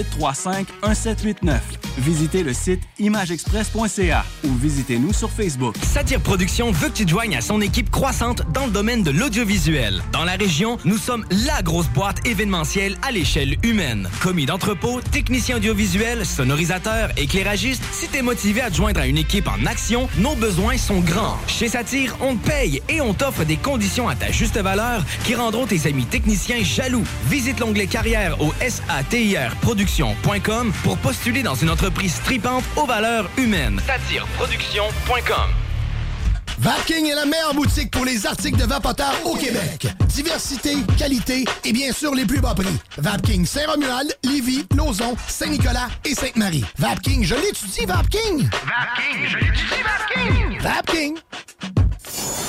835-1789. Visitez le site imageexpress.ca ou visitez-nous sur Facebook. Satire Productions veut que tu te joignes à son équipe croissante dans le domaine de l'audiovisuel. Dans la région, nous sommes la grosse boîte événementielle à l'échelle humaine. Commis d'entrepôt, technicien audiovisuel, sonorisateur, éclairagiste, si t'es motivé à te joindre à une équipe en action, nos besoins sont grands. Chez Satire, on te paye et on t'offre des conditions à ta juste valeur qui rendront tes amis techniciens jaloux. Visite l'onglet carrière au SATIR Productions pour postuler dans une entreprise tripante aux valeurs humaines. Satireproduction.com Vapking est la meilleure boutique pour les articles de vapoteurs au Québec. Diversité, qualité et bien sûr les plus bas prix. Vapking Saint-Romuald, Lévis, Lauson, Saint-Nicolas et Sainte-Marie. Vapking, je l'étudie, Vapking! Vapking, je l'étudie, Vapking! Vapking!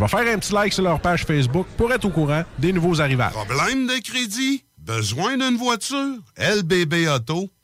vais faire un petit like sur leur page Facebook pour être au courant des nouveaux arrivages. Problème de crédit? Besoin d'une voiture? lbbauto.com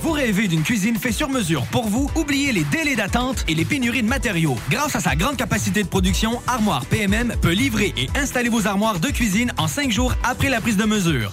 Vous rêvez d'une cuisine faite sur mesure pour vous? Oubliez les délais d'attente et les pénuries de matériaux. Grâce à sa grande capacité de production, Armoire PMM peut livrer et installer vos armoires de cuisine en cinq jours après la prise de mesure.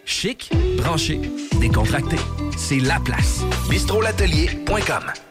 Chic, branché, décontracté. C'est la place. bistrolatelier.com.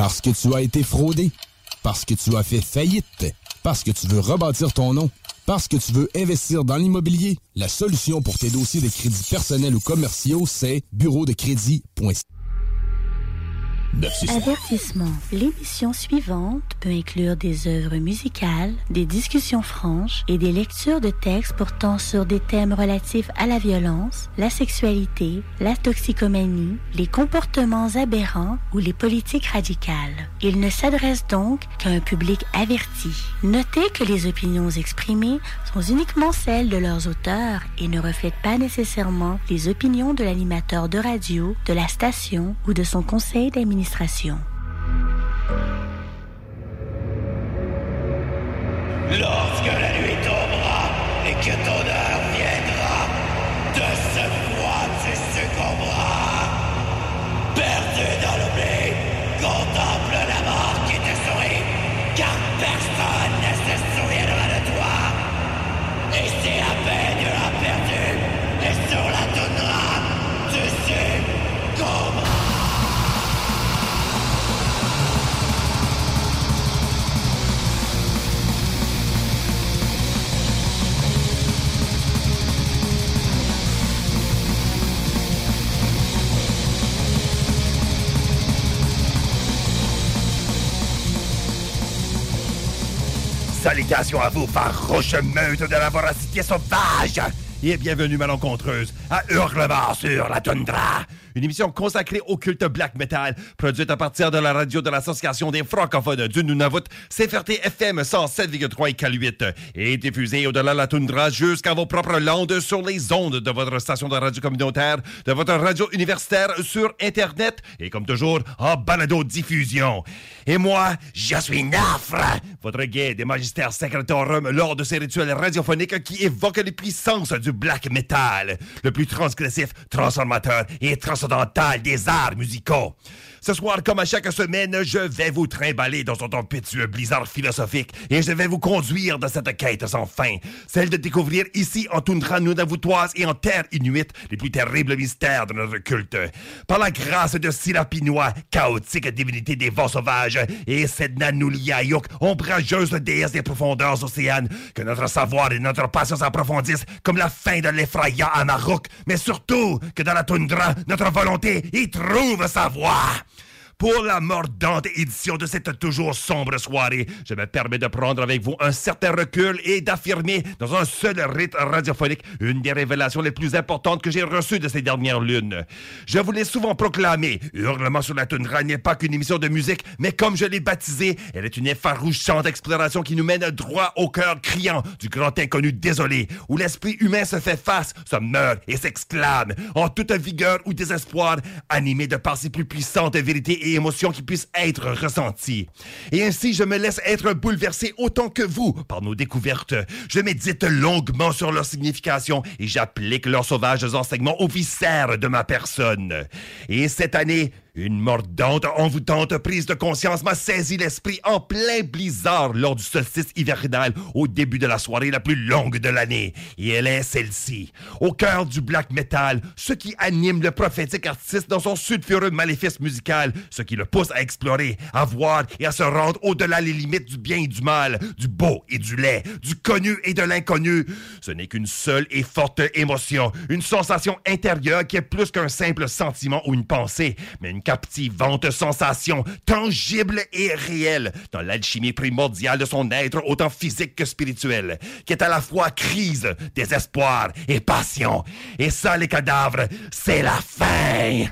Parce que tu as été fraudé. Parce que tu as fait faillite. Parce que tu veux rebâtir ton nom. Parce que tu veux investir dans l'immobilier. La solution pour tes dossiers de crédits personnels ou commerciaux, c'est bureau de crédit.ca. Avertissement. L'émission suivante peut inclure des œuvres musicales, des discussions franches et des lectures de textes portant sur des thèmes relatifs à la violence, la sexualité, la toxicomanie, les comportements aberrants ou les politiques radicales. Il ne s'adresse donc qu'à un public averti. Notez que les opinions exprimées sont uniquement celles de leurs auteurs et ne reflètent pas nécessairement les opinions de l'animateur de radio, de la station ou de son conseil d'administration. Lorsque Salutations à vous, farouche meute de la voracité sauvage! Et bienvenue malencontreuse à Hurlement sur la toundra! Une émission consacrée au culte black metal, produite à partir de la radio de l'Association des francophones du Nunavut, CFRT FM 107,3 et K8, et diffusée au-delà de la toundra jusqu'à vos propres landes sur les ondes de votre station de radio communautaire, de votre radio universitaire sur Internet, et comme toujours, en balado-diffusion. Et moi, je suis Nafre, votre guide et magistère secretorum lors de ces rituels radiophoniques qui évoquent les puissances du black metal, le plus transgressif, transformateur et transcendantal des arts musicaux. Ce soir, comme à chaque semaine, je vais vous trimballer dans un tempétueux blizzard philosophique et je vais vous conduire dans cette quête sans fin, celle de découvrir ici en toundra nunavoutoise et en terre inuite les plus terribles mystères de notre culte. Par la grâce de Sirapinois, chaotique divinité des vents sauvages, et Sedna Nuliayuk, ombrageuse déesse des profondeurs océanes, que notre savoir et notre passion s'approfondissent comme la fin de l'effrayant Amaruk, mais surtout que dans la toundra, notre volonté y trouve sa voie. Pour la mordante édition de cette toujours sombre soirée, je me permets de prendre avec vous un certain recul et d'affirmer dans un seul rythme radiophonique une des révélations les plus importantes que j'ai reçues de ces dernières lunes. Je vous l'ai souvent proclamé, Hurlement sur la toundra n'est pas qu'une émission de musique, mais comme je l'ai baptisée, elle est une effarouchante exploration qui nous mène droit au cœur criant du grand inconnu désolé, où l'esprit humain se fait face, se meurt et s'exclame, en toute vigueur ou désespoir, animé de par ses plus puissantes vérités et émotions qui puissent être ressenties. Et ainsi, je me laisse être bouleversé autant que vous par nos découvertes. Je médite longuement sur leur signification et j'applique leurs sauvages enseignements aux viscères de ma personne. Et cette année, une mordante, envoûtante prise de conscience m'a saisi l'esprit en plein blizzard lors du solstice hivernal au début de la soirée la plus longue de l'année. Et elle est celle-ci. Au cœur du black metal, ce qui anime le prophétique artiste dans son sulfureux maléfice musical, ce qui le pousse à explorer, à voir et à se rendre au-delà les limites du bien et du mal, du beau et du laid, du connu et de l'inconnu. Ce n'est qu'une seule et forte émotion, une sensation intérieure qui est plus qu'un simple sentiment ou une pensée, mais une captivante sensation, tangible et réelle, dans l'alchimie primordiale de son être, autant physique que spirituel, qui est à la fois crise, désespoir et passion. Et ça, les cadavres, c'est la fin.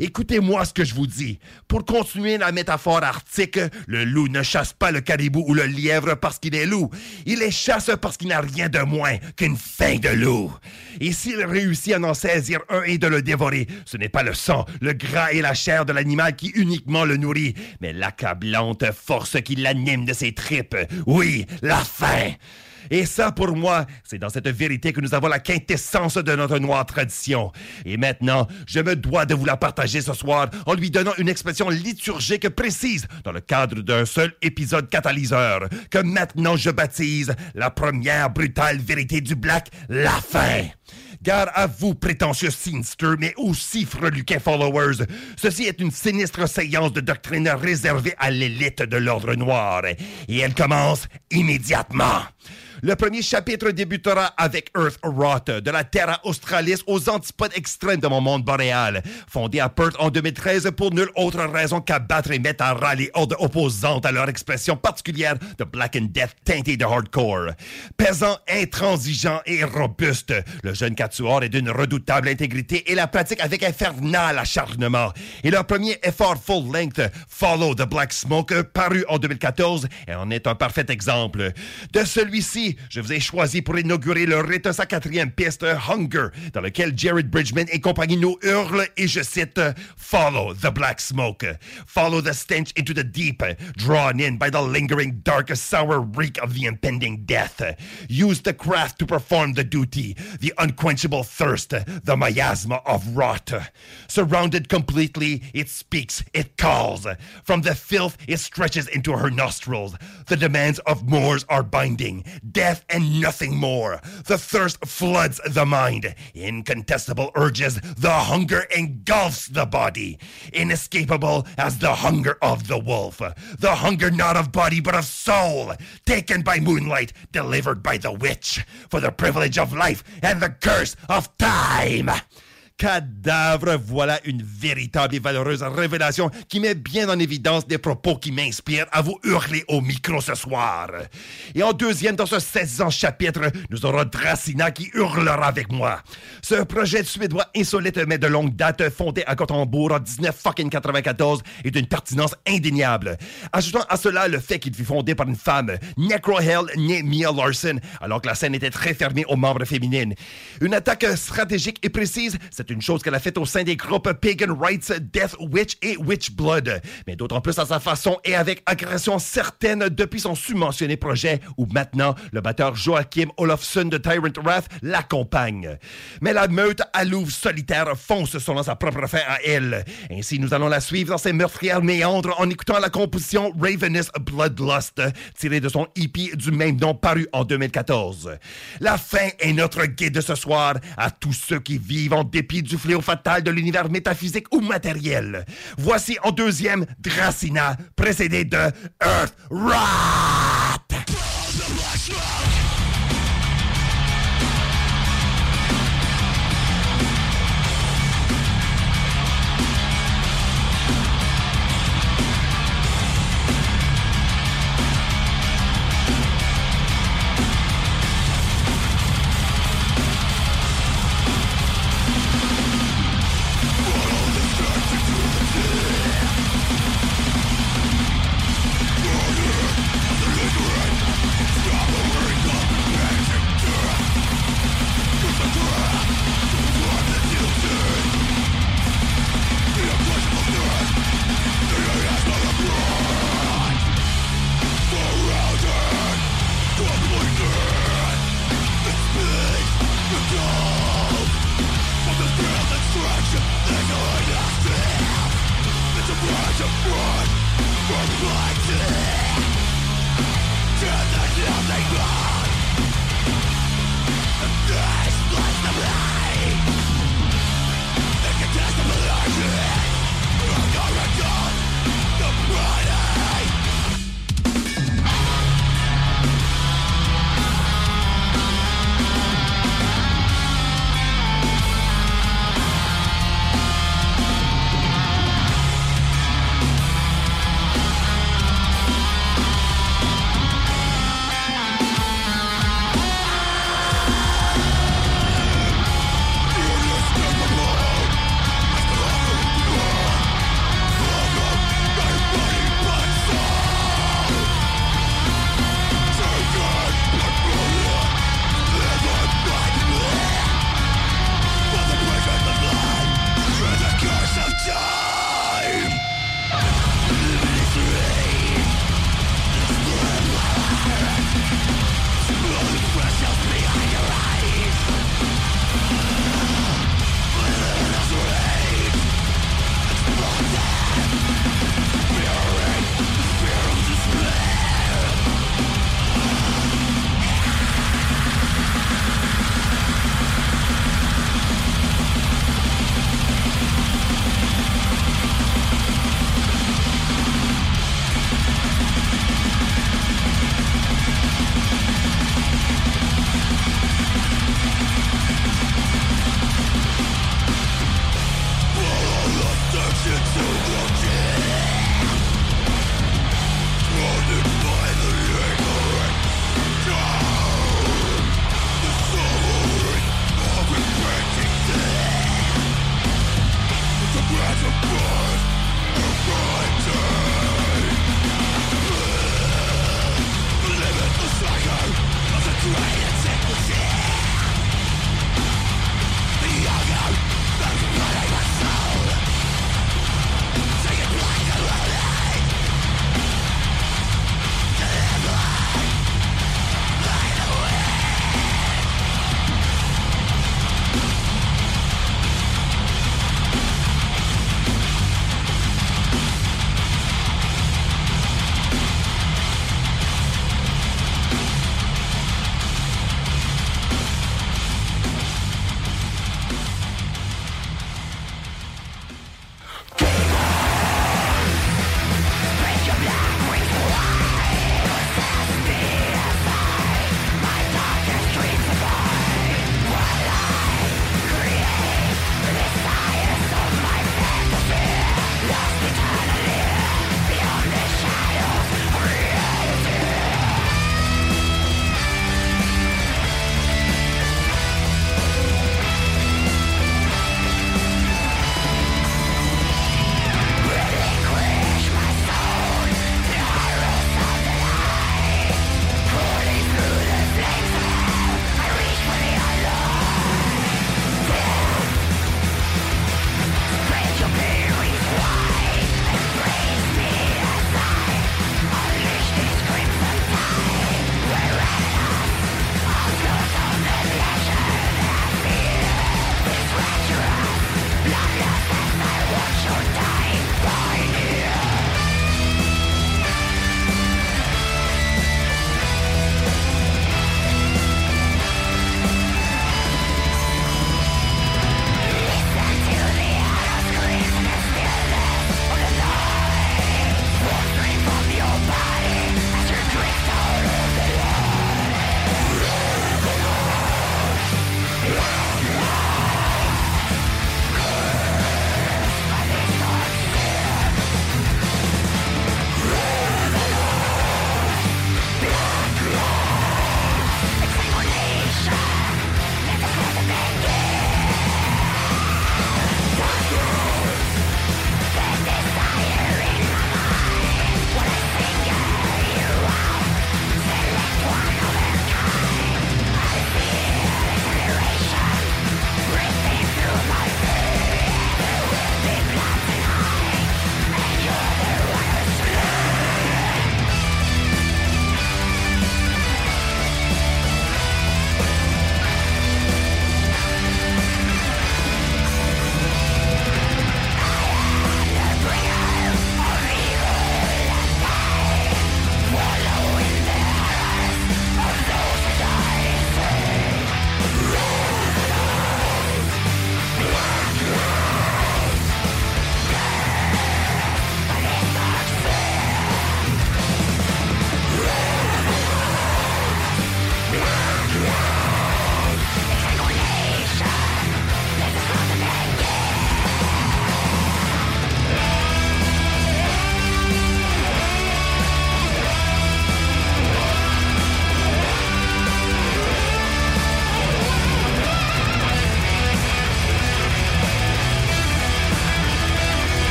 Écoutez-moi ce que je vous dis. Pour continuer la métaphore arctique, le loup ne chasse pas le caribou ou le lièvre parce qu'il est loup. Il les chasse parce qu'il n'a rien de moins qu'une faim de loup. Et s'il réussit à en saisir un et de le dévorer, ce n'est pas le sang, le gras et la chair de l'animal qui uniquement le nourrit, mais l'accablante force qui l'anime de ses tripes. Oui, la faim. Et ça, pour moi, c'est dans cette vérité que nous avons la quintessence de notre noire tradition. Et maintenant, je me dois de vous la partager ce soir en lui donnant une expression liturgique précise dans le cadre d'un seul épisode catalyseur, que maintenant je baptise la première brutale vérité du Black, la fin. Gare à vous, prétentieux Sinister, mais aussi freluquins followers. Ceci est une sinistre séance de doctrine réservée à l'élite de l'ordre noir. Et elle commence immédiatement. Le premier chapitre débutera avec Earth Rot, de la Terra Australis aux antipodes extrêmes de mon monde boréal. Fondé à Perth en 2013 pour nulle autre raison qu'abattre et mettre à ras les hordes opposantes à leur expression particulière de Black and Death teinté de hardcore. Pesant, intransigeant et robuste, le jeune quatuor est d'une redoutable intégrité et la pratique avec infernal acharnement. Et leur premier effort full-length, Follow the Black Smoke, paru en 2014, en est un parfait exemple. De celui-ci, je vous ai choisi pour inaugurer le rite sa quatrième piste, Hunger, dans lequel Jared Bridgman et compagnie nous hurlent, et je cite, Follow the black smoke. Follow the stench into the deep, drawn in by the lingering dark sour reek of the impending death. Use the craft to perform the duty, the unquenchable thirst, the miasma of rot. Surrounded completely, it speaks, it calls. From the filth, it stretches into her nostrils. The demands of Moors are binding. Death and nothing more. The thirst floods the mind. Incontestable urges, the hunger engulfs the body. Inescapable as the hunger of the wolf. The hunger not of body but of soul. Taken by moonlight, delivered by the witch. For the privilege of life and the curse of time. Cadavre, voilà une véritable et valeureuse révélation qui met bien en évidence des propos qui m'inspirent à vous hurler au micro ce soir. Et en deuxième, dans ce 16 ans chapitre, nous aurons Dracina qui hurlera avec moi. Ce projet suédois insolite mais de longue date, fondé à Gothenburg en 1994, est d'une pertinence indéniable. Ajoutant à cela le fait qu'il fut fondé par une femme, Necrohell née Mia Larson, alors que la scène était très fermée aux membres féminines. Une attaque stratégique et précise, c'est une chose qu'elle a faite au sein des groupes Pagan Rights, Death Witch et Witch Blood, mais d'autant plus à sa façon et avec agression certaine depuis son submentionné projet où maintenant le batteur Joachim Olofsson de Tyrant Wrath l'accompagne. Mais la meute à Louvre solitaire fonce selon sa propre fin à elle. Ainsi, nous allons la suivre dans ses meurtrières méandres en écoutant la composition Ravenous Bloodlust, tirée de son EP du même nom paru en 2014. La fin est notre guide de ce soir à tous ceux qui vivent en dépit du fléau fatal de l'univers métaphysique ou matériel. Voici en deuxième Dracina, précédé de Earth Rot.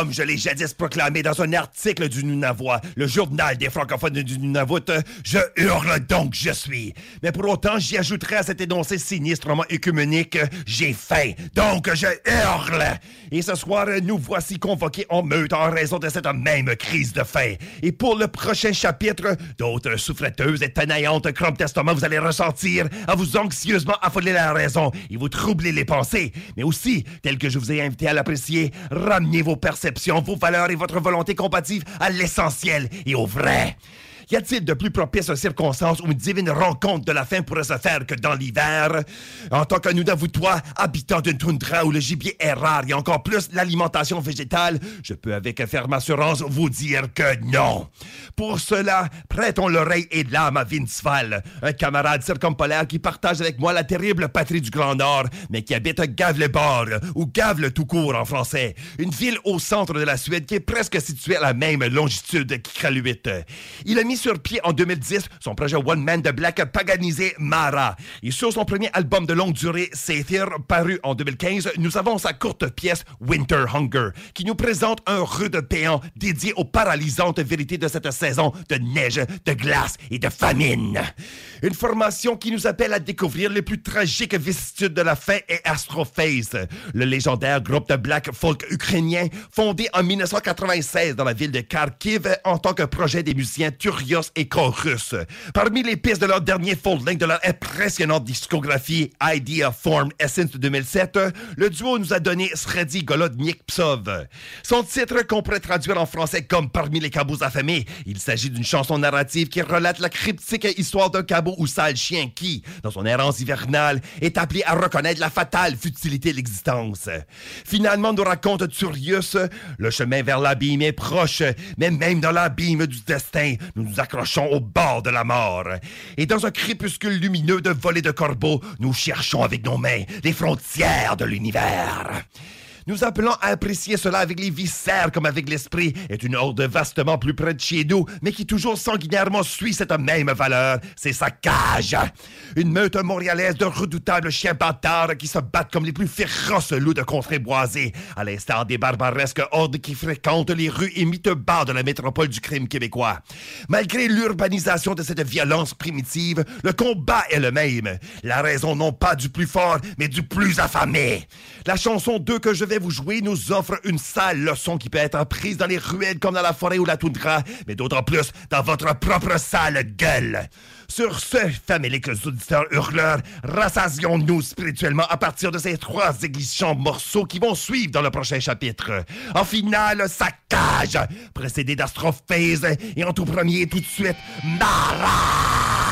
Comme je l'ai jadis proclamé dans un article du Nunavut, le journal des francophones du Nunavut, je hurle donc je suis. Mais pour autant, j'y ajouterai à cet énoncé sinistrement écuménique, j'ai faim, donc je hurle. Et ce soir, nous voici convoqués en meute en raison de cette même crise de faim. Et pour le prochain chapitre, d'autres souffleteuses et tenaillantes comme testament vous allez ressentir à vous anxieusement affoler la raison et vous troubler les pensées. Mais aussi, tel que je vous ai invité à l'apprécier, ramenez vos perceptions, vos valeurs et votre volonté compatible à l'essentiel et au vrai. Y a-t-il de plus propice aux circonstances où une divine rencontre de la faim pourrait se faire que dans l'hiver? En tant que nous toi, habitant d'une toundra où le gibier est rare et encore plus l'alimentation végétale, je peux avec ferme assurance vous dire que non. Pour cela, prêtons l'oreille et l'âme à Vince Val, un camarade circumpolaire qui partage avec moi la terrible patrie du Grand Nord, mais qui habite Gavleborg, ou Gavle tout court en français, une ville au centre de la Suède qui est presque située à la même longitude qu'Iqaluit. Il a mis sur pied en 2010 son projet One Man de Black paganisé Mara. Et sur son premier album de longue durée, Sathir, paru en 2015, nous avons sa courte pièce Winter Hunger, qui nous présente un rude péant dédié aux paralysantes vérités de cette saison de neige, de glace et de famine. Une formation qui nous appelle à découvrir les plus tragiques vicissitudes de la faim et Astrophase, le légendaire groupe de black folk ukrainien fondé en 1996 dans la ville de Kharkiv en tant que projet des musiciens Et Chorus. Parmi les pistes de leur dernier full-length de leur impressionnante discographie Idea Form Essence de 2007, le duo nous a donné Sredi Golodnik Psov. Son titre qu'on pourrait traduire en français comme Parmi les cabots affamés, il s'agit d'une chanson narrative qui relate la cryptique histoire d'un cabot ou sale chien qui, dans son errance hivernale, est appelé à reconnaître la fatale futilité de l'existence. Finalement, nous raconte Turius, le chemin vers l'abîme est proche, mais même dans l'abîme du destin, nous nous accrochons au bord de la mort. Et dans un crépuscule lumineux de volées de corbeaux, nous cherchons avec nos mains les frontières de l'univers. Nous appelons à apprécier cela avec les viscères comme avec l'esprit, est une horde vastement plus près de chez nous, mais qui toujours sanguinairement suit cette même valeur. C'est sa cage. Une meute montréalaise de redoutables chiens bâtards qui se battent comme les plus féroces loups de contrées boisées, à l'instar des barbaresques hordes qui fréquentent les rues et mythes bas de la métropole du crime québécois. Malgré l'urbanisation de cette violence primitive, le combat est le même. La raison non pas du plus fort, mais du plus affamé. La chanson 2 que je vais vous jouer nous offre une sale leçon qui peut être prise dans les ruelles comme dans la forêt ou la toundra, mais d'autant plus dans votre propre sale gueule. Sur ce, faméliques auditeurs hurleurs, rassasions-nous spirituellement à partir de ces trois églichants morceaux qui vont suivre dans le prochain chapitre. En finale, saccage, précédé d'astrophèse, et en tout premier, tout de suite, Mara!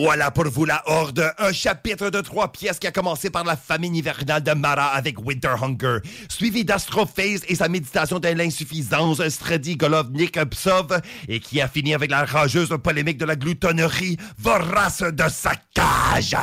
Voilà pour vous la Horde, un chapitre de trois pièces qui a commencé par la famine hivernale de Mara avec Winter Hunger, suivi d'Astrophase et sa méditation de l'insuffisance, Strady Golovnik Psov, et qui a fini avec la rageuse polémique de la gloutonnerie, vorace de sa cage.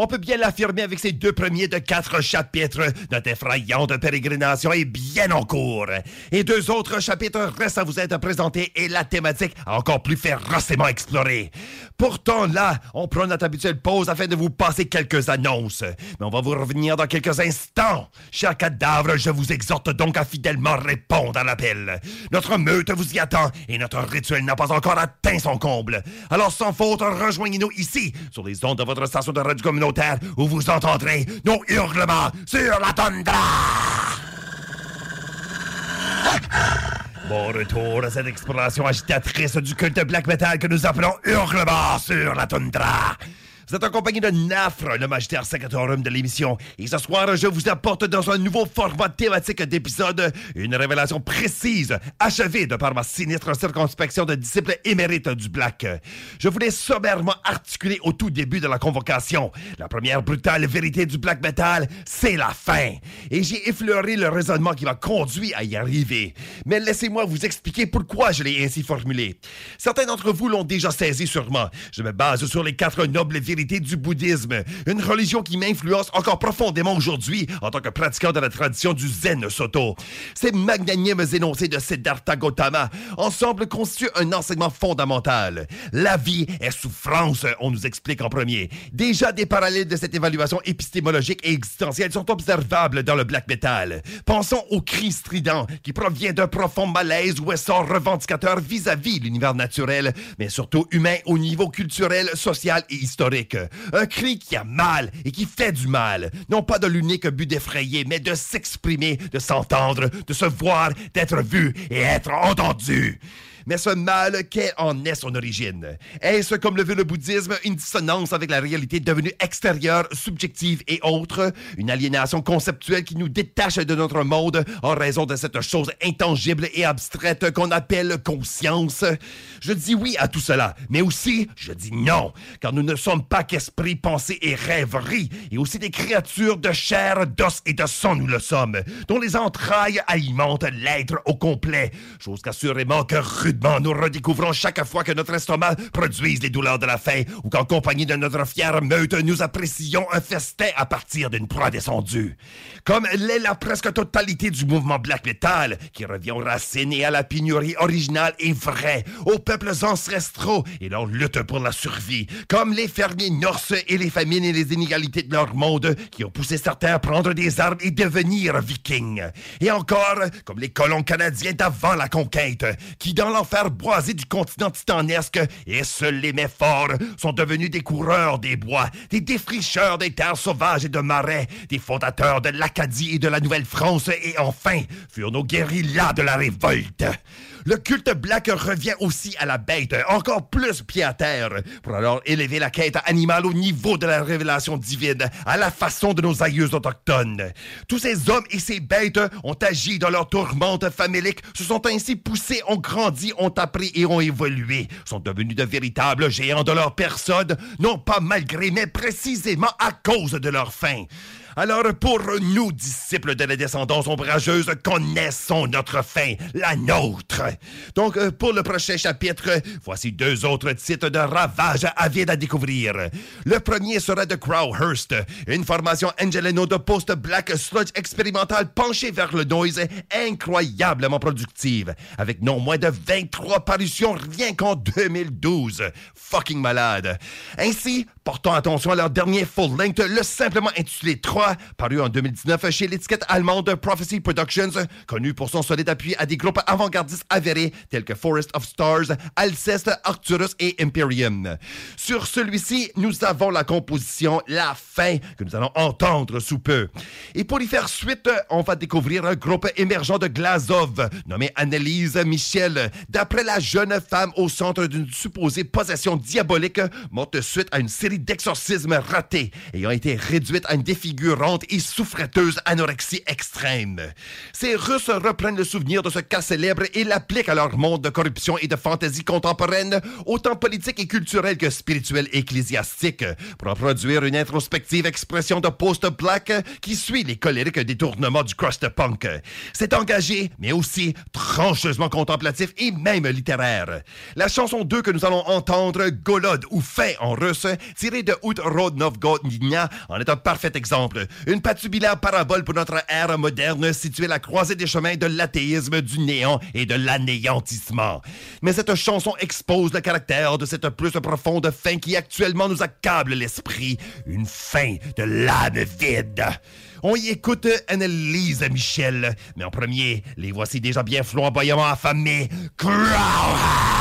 On peut bien l'affirmer avec ces deux premiers de quatre chapitres. Notre effrayante pérégrination est bien en cours. Et deux autres chapitres restent à vous être présentés et la thématique encore plus férocement explorée. Pourtant, là, on prend notre habituelle pause afin de vous passer quelques annonces. Mais on va vous revenir dans quelques instants. Chers cadavres, je vous exhorte donc à fidèlement répondre à l'appel. Notre meute vous y attend et notre rituel n'a pas encore atteint son comble. Alors, sans faute, rejoignez-nous ici, sur les ondes de votre station de radio où vous entendrez nos hurlements sur la tundra. Bon retour à cette exploration agitatrice du culte black metal que nous appelons Hurlement sur la toundra. Vous êtes en compagnie de Nafre, le magistère secretorum de l'émission. Et ce soir, je vous apporte dans un nouveau format thématique d'épisode une révélation précise, achevée de par ma sinistre circonspection de disciple émérite du Black. Je voulais sommairement articuler au tout début de la convocation. La première brutale vérité du Black Metal, c'est la fin. Et j'ai effleuré le raisonnement qui m'a conduit à y arriver. Mais laissez-moi vous expliquer pourquoi je l'ai ainsi formulé. Certains d'entre vous l'ont déjà saisi sûrement. Je me base sur les quatre nobles vérités du bouddhisme, une religion qui m'influence encore profondément aujourd'hui en tant que pratiquant de la tradition du Zen Soto. Ces magnanimes énoncés de Siddhartha Gautama ensemble constituent un enseignement fondamental. La vie est souffrance, on nous explique en premier. Déjà, des parallèles de cette évaluation épistémologique et existentielle sont observables dans le black metal. Pensons au cri strident qui provient d'un profond malaise ou essor revendicateur vis-à-vis l'univers naturel, mais surtout humain au niveau culturel, social et historique. Un cri qui a mal et qui fait du mal, non pas de l'unique but d'effrayer, mais de s'exprimer, de s'entendre, de se voir, d'être vu et être entendu. Mais ce mal, quelle en est son origine? Est-ce, comme le veut le bouddhisme, une dissonance avec la réalité devenue extérieure, subjective et autre? Une aliénation conceptuelle qui nous détache de notre monde en raison de cette chose intangible et abstraite qu'on appelle conscience? Je dis oui à tout cela, mais aussi je dis non, car nous ne sommes pas qu'esprit, pensée et rêverie, et aussi des créatures de chair, d'os et de sang nous le sommes, dont les entrailles alimentent l'être au complet, chose qu'assurément que nous redécouvrons chaque fois que notre estomac produise les douleurs de la faim ou qu'en compagnie de notre fière meute, nous apprécions un festin à partir d'une proie descendue. Comme l'est la presque totalité du mouvement black metal, qui revient aux racines et à la pénurie originale et vraie, aux peuples ancestraux et leur lutte pour la survie, comme les fermiers norse et les famines et les inégalités de leur monde qui ont poussé certains à prendre des armes et devenir vikings. Et encore, comme les colons canadiens d'avant la conquête, qui dans l'enfer boisé du continent titanesque, et seuls les mets forts sont devenus des coureurs des bois, des défricheurs des terres sauvages et de marais, des fondateurs de l'Acadie et de la Nouvelle-France, et enfin furent nos guérillas de la révolte. Le culte black revient aussi à la bête, encore plus pied à terre, pour alors élever la quête animale au niveau de la révélation divine, à la façon de nos aïeux autochtones. Tous ces hommes et ces bêtes ont agi dans leur tourmente famélique, se sont ainsi poussés, ont grandi, ont appris et ont évolué, sont devenus de véritables géants de leur personne, non pas malgré, mais précisément à cause de leur faim. Alors pour nous, disciples de la descendance ombrageuse, connaissons notre fin, la nôtre. Donc euh, pour le prochain chapitre, voici deux autres titres de ravage avides à découvrir. Le premier sera de Crowhurst, une formation Angelino de post-black sludge expérimental penchée vers le noise incroyablement productive, avec non moins de 23 parutions rien qu'en 2012. Fucking malade. Ainsi, portons attention à leur dernier full-length, le simplement intitulé 3, paru en 2019 chez l'étiquette allemande Prophecy Productions, connu pour son solide appui à des groupes avant-gardistes avérés tels que Forest of Stars, Alceste, Arcturus et Imperium. Sur celui-ci, nous avons la composition La fin que nous allons entendre sous peu. Et pour y faire suite, on va découvrir un groupe émergent de Glazov, nommé Annelise Michel, d'après la jeune femme au centre d'une supposée possession diabolique, morte suite à une série d'exorcismes ratés, ayant été réduite à une défigurante et souffreteuse anorexie extrême. Ces Russes reprennent le souvenir de ce cas célèbre et l'appliquent à leur monde de corruption et de fantaisie contemporaine, autant politique et culturelle que spirituelle et ecclésiastique, pour en produire une introspective expression de post-black qui suit les colériques détournements du crust punk. C'est engagé, mais aussi trancheusement contemplatif et même littéraire. La chanson 2 que nous allons entendre, Golod ou Fait en russe, tirée de Ut Rodnovgodnia, en est un parfait exemple. Une patubulaire parabole pour notre ère moderne située à la croisée des chemins de l'athéisme, du néant et de l'anéantissement. Mais cette chanson expose le caractère de cette plus profonde fin qui actuellement nous accable l'esprit. Une fin de l'âme vide. On y écoute Annelise Michel, mais en premier, les voici déjà bien flamboyamment affamés. Crowhurst!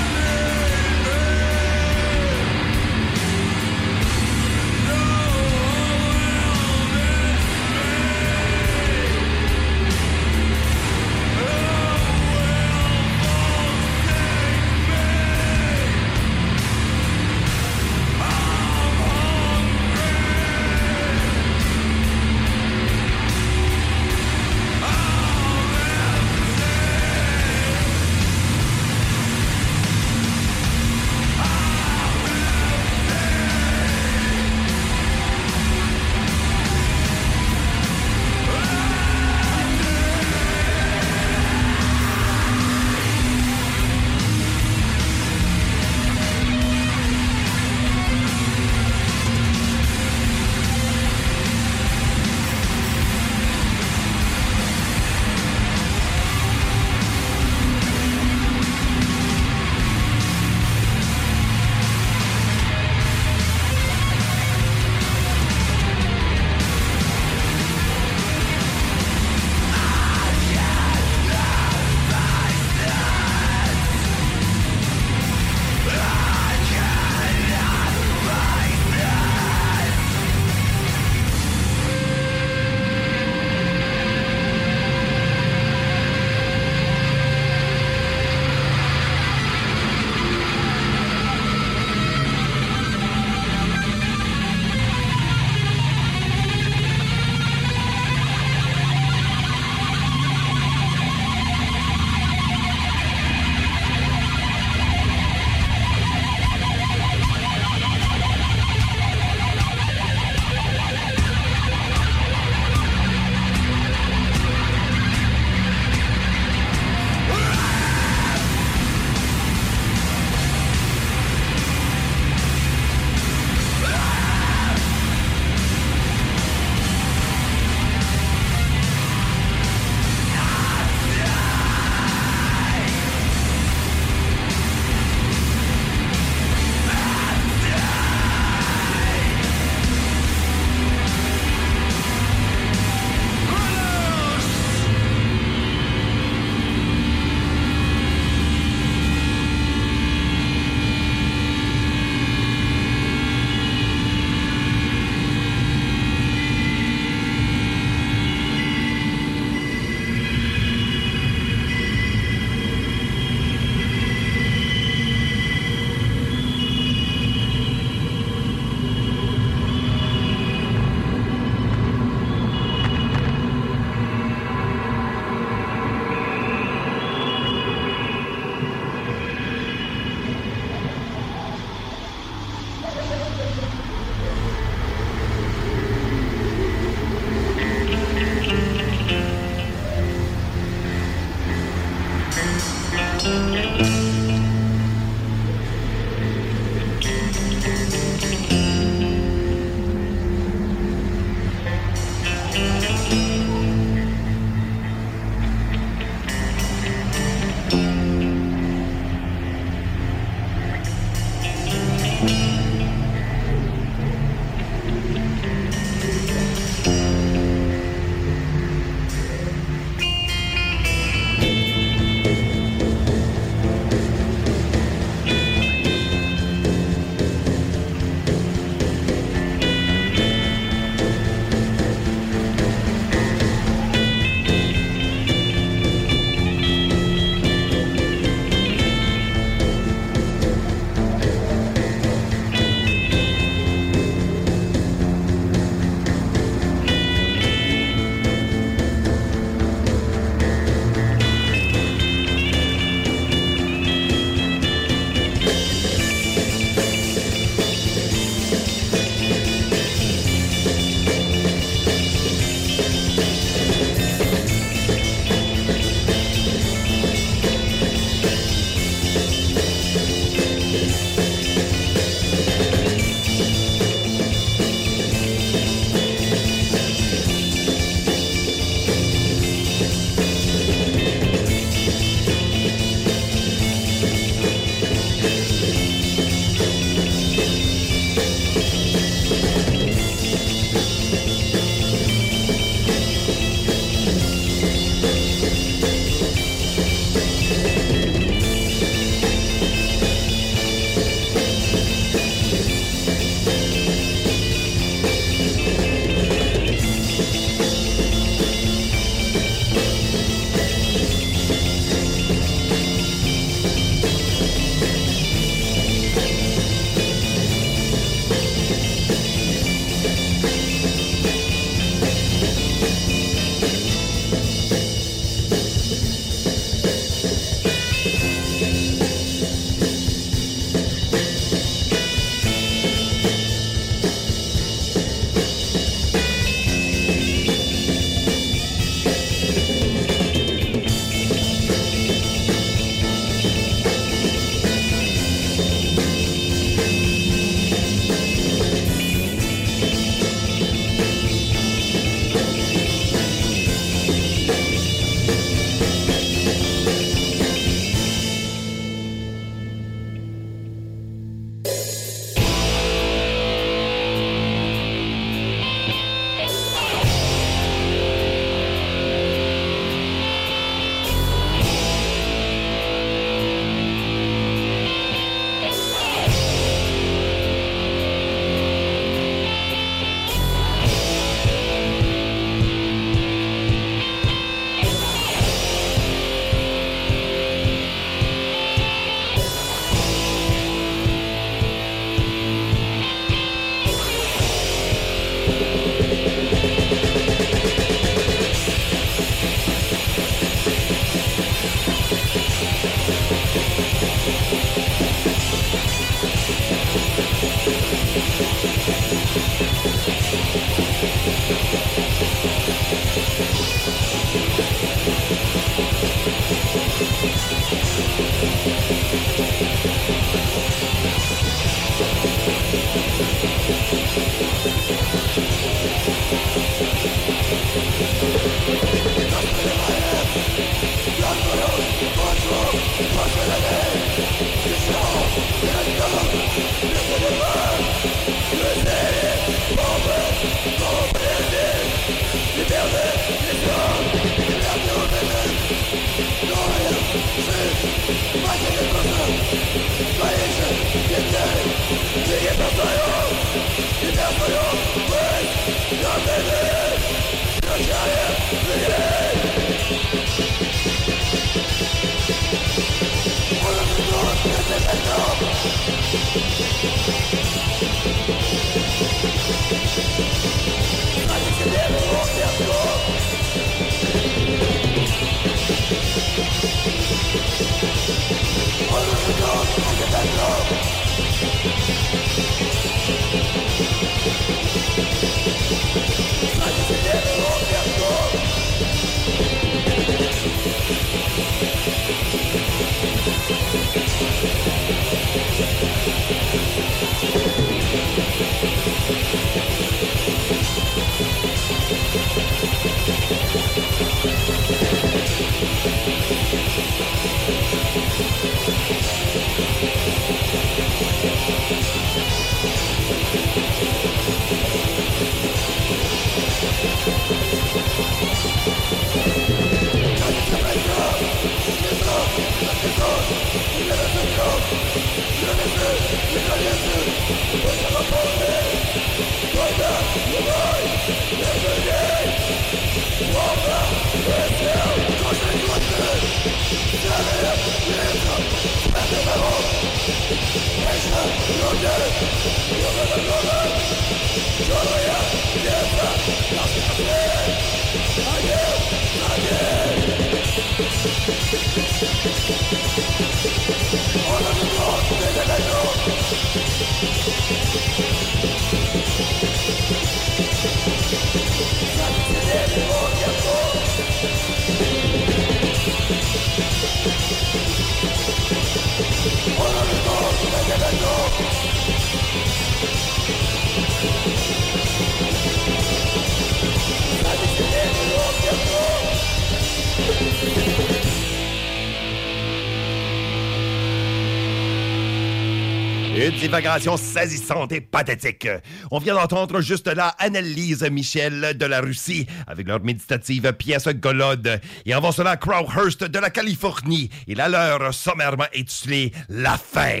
Une divagation saisissante et pathétique. On vient d'entendre juste là Annelise Michel de la Russie avec leur méditative pièce Golode. Et avant cela, Crowhurst de la Californie et la leur sommairement intitulée La fin.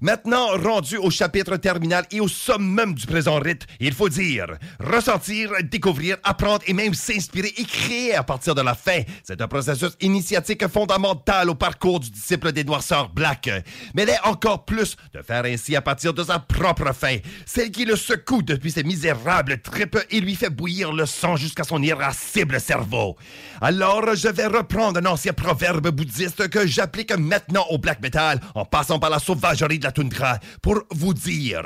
Maintenant, rendu au chapitre terminal et au summum du présent rite, il faut dire ressentir, découvrir, apprendre et même s'inspirer et créer à partir de la fin. C'est un processus initiatique fondamental au parcours du disciple des noirceurs Black. Mais il est encore plus de faire ainsi à partir de sa propre fin, celle qui le secoue depuis ses misérables tripes et lui fait bouillir le sang jusqu'à son irascible cerveau. Alors, je vais reprendre un ancien proverbe bouddhiste que j'applique maintenant au black metal en passant par la sauvagerie de la toundra pour vous dire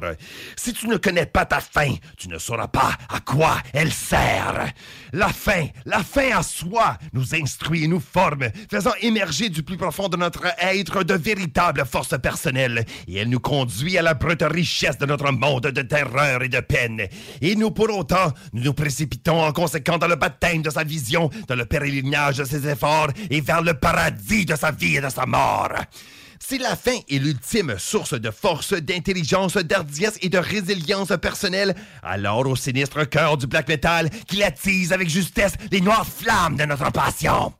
si tu ne connais pas ta fin, tu ne sauras pas à quoi elle sert. La fin, la fin à soi, nous instruit et nous forme, faisant émerger du plus profond de notre être de véritables forces personnelles, et elle nous conduit à la brute richesse de notre monde de terreur et de peine. Et nous, pour autant, nous nous précipitons en conséquent dans le baptême de sa vision, dans le pèlerinage de ses efforts et vers le paradis de sa vie et de sa mort. Si la fin est l'ultime source de force, d'intelligence, d'ardiesse et de résilience personnelle, alors au sinistre cœur du black metal qu'il attise avec justesse les noires flammes de notre passion.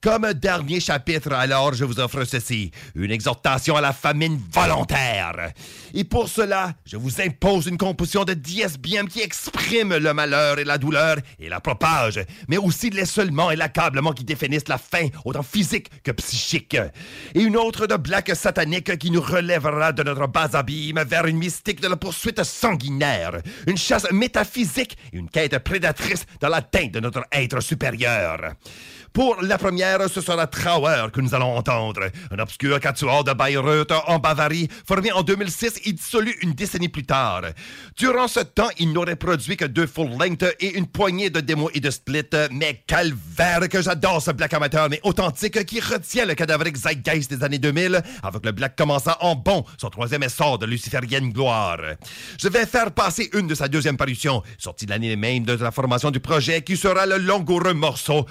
Comme dernier chapitre, alors, je vous offre ceci, une exhortation à la famine volontaire. Et pour cela, je vous impose une composition de bien qui exprime le malheur et la douleur et la propage, mais aussi l'essolement et l'accablement qui définissent la faim, autant physique que psychique. Et une autre de black satanique qui nous relèvera de notre bas abîme vers une mystique de la poursuite sanguinaire, une chasse métaphysique et une quête prédatrice dans l'atteinte de notre être supérieur. Pour la première, ce sera Trauer que nous allons entendre. Un obscur quatuor de Bayreuth en Bavarie, formé en 2006 et dissolu une décennie plus tard. Durant ce temps, il n'aurait produit que deux full-length et une poignée de démos et de splits, mais calvaire que j'adore ce black amateur, mais authentique, qui retient le cadavérique zeitgeist des années 2000, avec le black commençant en bon, son troisième essor de luciférienne gloire. Je vais faire passer une de sa deuxième parution, sortie l'année même de la formation du projet, qui sera le langoureux morceau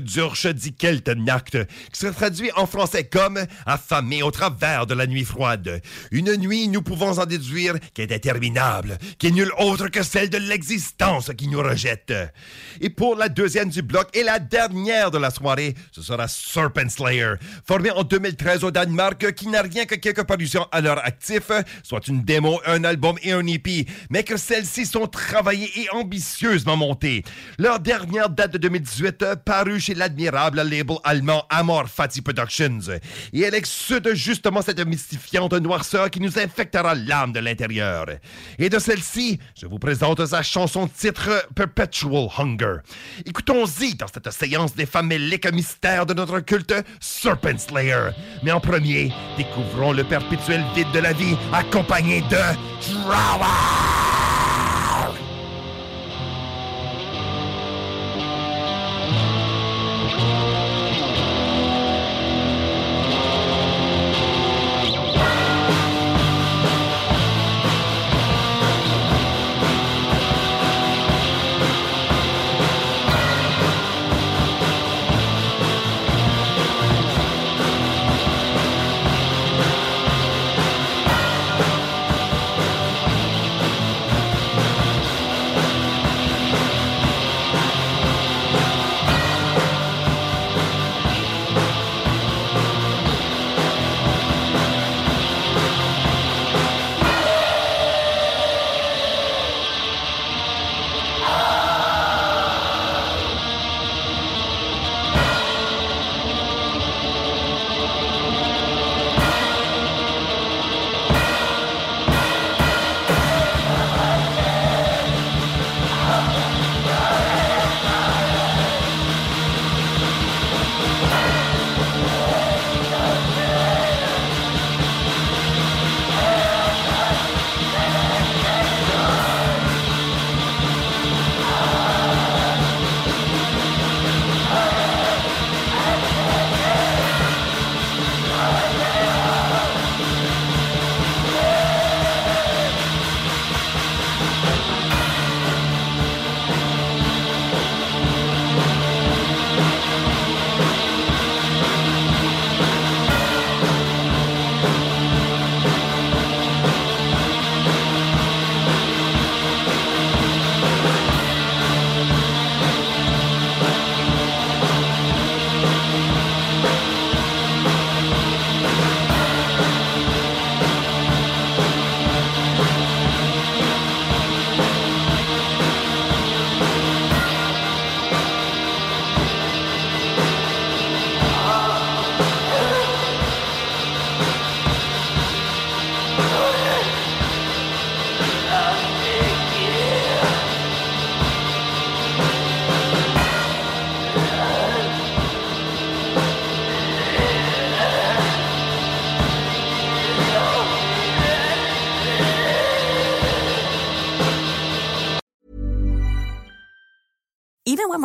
durch die Keltennacht, qui se traduit en français comme affamé au travers de la nuit froide. Une nuit, nous pouvons en déduire, qui est interminable, qui est nulle autre que celle de l'existence qui nous rejette. Et pour la deuxième du bloc et la dernière de la soirée, ce sera Serpent Slayer, formé en 2013 au Danemark, qui n'a rien que quelques parutions à leur actif, soit une démo, un album et un EP, mais que celles-ci sont travaillées et ambitieusement montées. Leur dernière date de 2018 chez l'admirable label allemand Amor Fati Productions. Et elle exude justement cette mystifiante noirceur qui nous infectera l'âme de l'intérieur. Et de celle-ci, je vous présente sa chanson titre Perpetual Hunger. Écoutons-y dans cette séance des faméliques mystères de notre culte Serpent Slayer. Mais en premier, découvrons le perpétuel vide de la vie accompagné de Trauer.